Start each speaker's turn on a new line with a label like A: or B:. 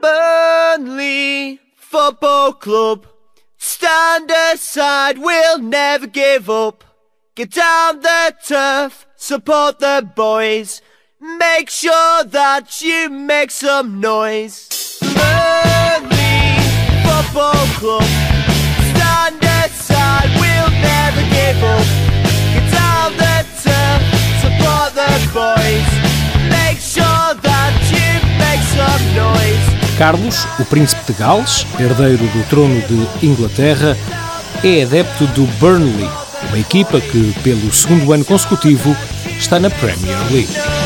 A: Burnley Football Club. Stand aside, we'll never give up. Get down the turf, support the boys. Make sure that you make some noise. Burnley
B: Carlos, o príncipe de Gales, herdeiro do trono de Inglaterra, é adepto do Burnley, uma equipa que, pelo segundo ano consecutivo, está na Premier League.